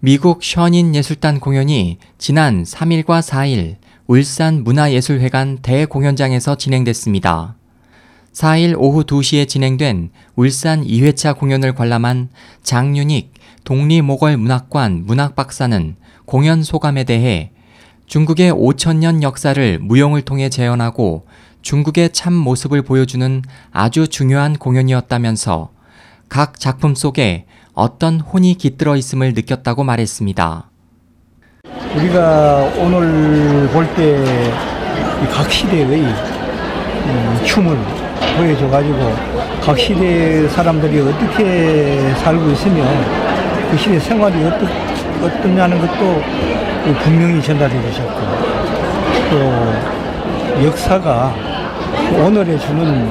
미국 션인 예술단 공연이 지난 3일과 4일 울산 문화예술회관 대공연장에서 진행됐습니다. 4일 오후 2시에 진행된 울산 2회차 공연을 관람한 장윤익 독립모걸문학관 문학박사는 공연 소감에 대해 중국의 5천년 역사를 무용을 통해 재현하고 중국의 참 모습을 보여주는 아주 중요한 공연이었다면서 각 작품 속에 어떤 혼이 깃들어 있음을 느꼈다고 말했습니다. 우리가 오늘 볼 때 각 시대의 춤을 보여줘가지고 각 시대 사람들이 어떻게 살고 있으며 그 시대 생활이 어떠, 어떠냐는 것도 분명히 전달해 주셨고 또 역사가 오늘에 주는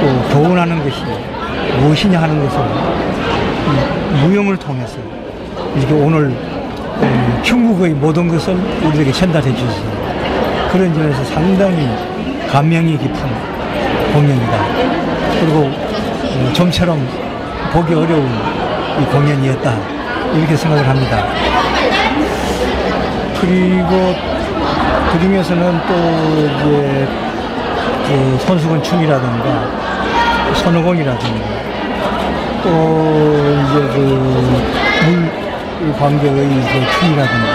또 교훈하는 것이 무엇이냐 하는 것을 무용을 통해서 이렇게 오늘 중국의 모든 것을 우리에게 전달해 주셔서 그런 점에서 상당히 감명이 깊은 공연이다. 그리고 좀처럼 보기 어려운 이 공연이었다. 이렇게 생각을 합니다. 그리고 그 중에서는 또 이제 그 손수건 춤이라든가 손오공이라든가 또 이제 그물 관계의 그 춤이라든가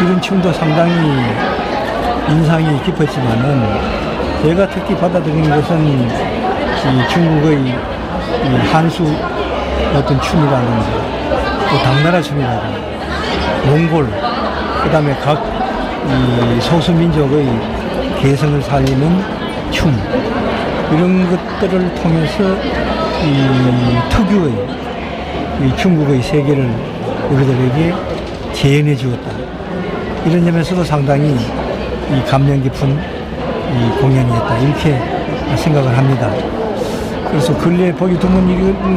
이런 춤도 상당히 인상이 깊었지만은 제가 특히 받아들이는 것은 이 중국의 이 한수 어떤 춤이라든가 또 당나라 춤이라든가 몽골 그다음에 각 이 소수민족의 개성을 살리는 춤 이런 것들을 통해서 이 특유의 이 중국의 세계를 우리들에게 재현해 주었다. 이런 점에서도 상당히 이 감명 깊은 이 공연이었다. 이렇게 생각을 합니다. 그래서 근래 보기 드문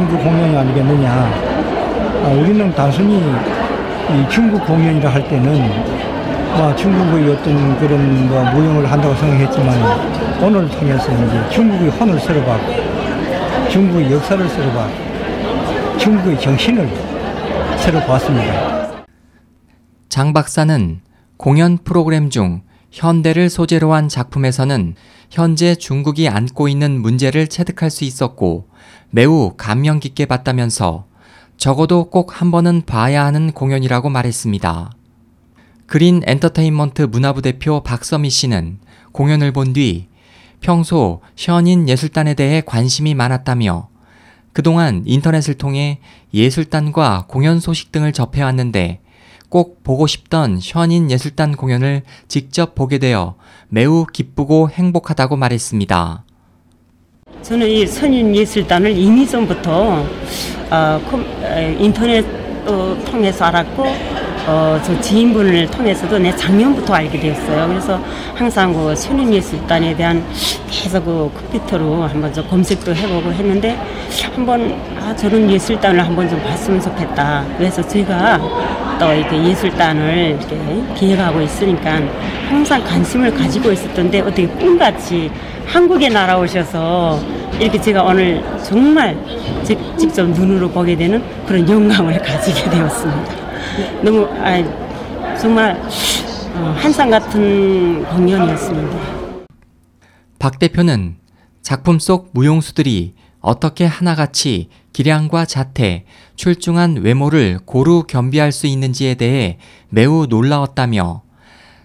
그 공연이 아니겠느냐. 아, 우리는 단순히 이 중국 공연이라 할 때는 뭐 중국의 어떤 그런 뭐 무용을 한다고 생각했지만 오늘 통해서 이제 중국의 혼을 새로 봤고 중국의 역사를 새로 봤고 중국의 정신을 새로 봤습니다. 장 박사는 공연 프로그램 중 현대를 소재로 한 작품에서는 현재 중국이 안고 있는 문제를 체득할 수 있었고 매우 감명 깊게 봤다면서 적어도 꼭 한 번은 봐야 하는 공연이라고 말했습니다. 그린 엔터테인먼트 문화부 대표 박서미 씨는 공연을 본 뒤 평소 현인 예술단에 대해 관심이 많았다며 그동안 인터넷을 통해 예술단과 공연 소식 등을 접해왔는데 꼭 보고 싶던 현인 예술단 공연을 직접 보게 되어 매우 기쁘고 행복하다고 말했습니다. 저는 이 선인 예술단을 이미 전부터 어, 인터넷 통해서 알았고 어, 저 지인분을 통해서도 내 작년부터 알게 되었어요. 그래서 항상 그 선인예술단에 대한 계속 그 컴퓨터로 한번 좀 검색도 해보고 했는데 한번 아, 저런 예술단을 한번 좀 봤으면 좋겠다. 그래서 제가 또 이렇게 예술단을 이렇게 기획하고 있으니까 항상 관심을 가지고 있었던데 어떻게 꿈같이 한국에 날아오셔서 이렇게 제가 오늘 정말 직접 눈으로 보게 되는 그런 영감을 가지게 되었습니다. 너무 아, 정말 어, 한상 같은 공연이었습니다. 박 대표는 작품 속 무용수들이 어떻게 하나같이 기량과 자태, 출중한 외모를 고루 겸비할 수 있는지에 대해 매우 놀라웠다며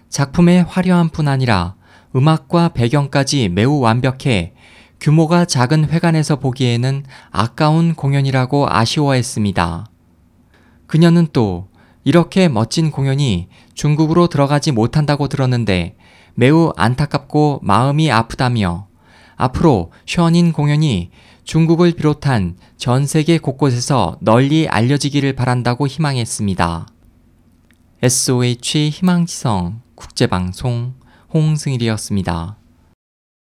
작품의 화려한 뿐 아니라 음악과 배경까지 매우 완벽해 규모가 작은 회관에서 보기에는 아까운 공연이라고 아쉬워했습니다. 그녀는 또 이렇게 멋진 공연이 중국으로 들어가지 못한다고 들었는데 매우 안타깝고 마음이 아프다며 앞으로 션인 공연이 중국을 비롯한 전 세계 곳곳에서 널리 알려지기를 바란다고 희망했습니다. SOH 희망지성 국제방송 홍승일이었습니다.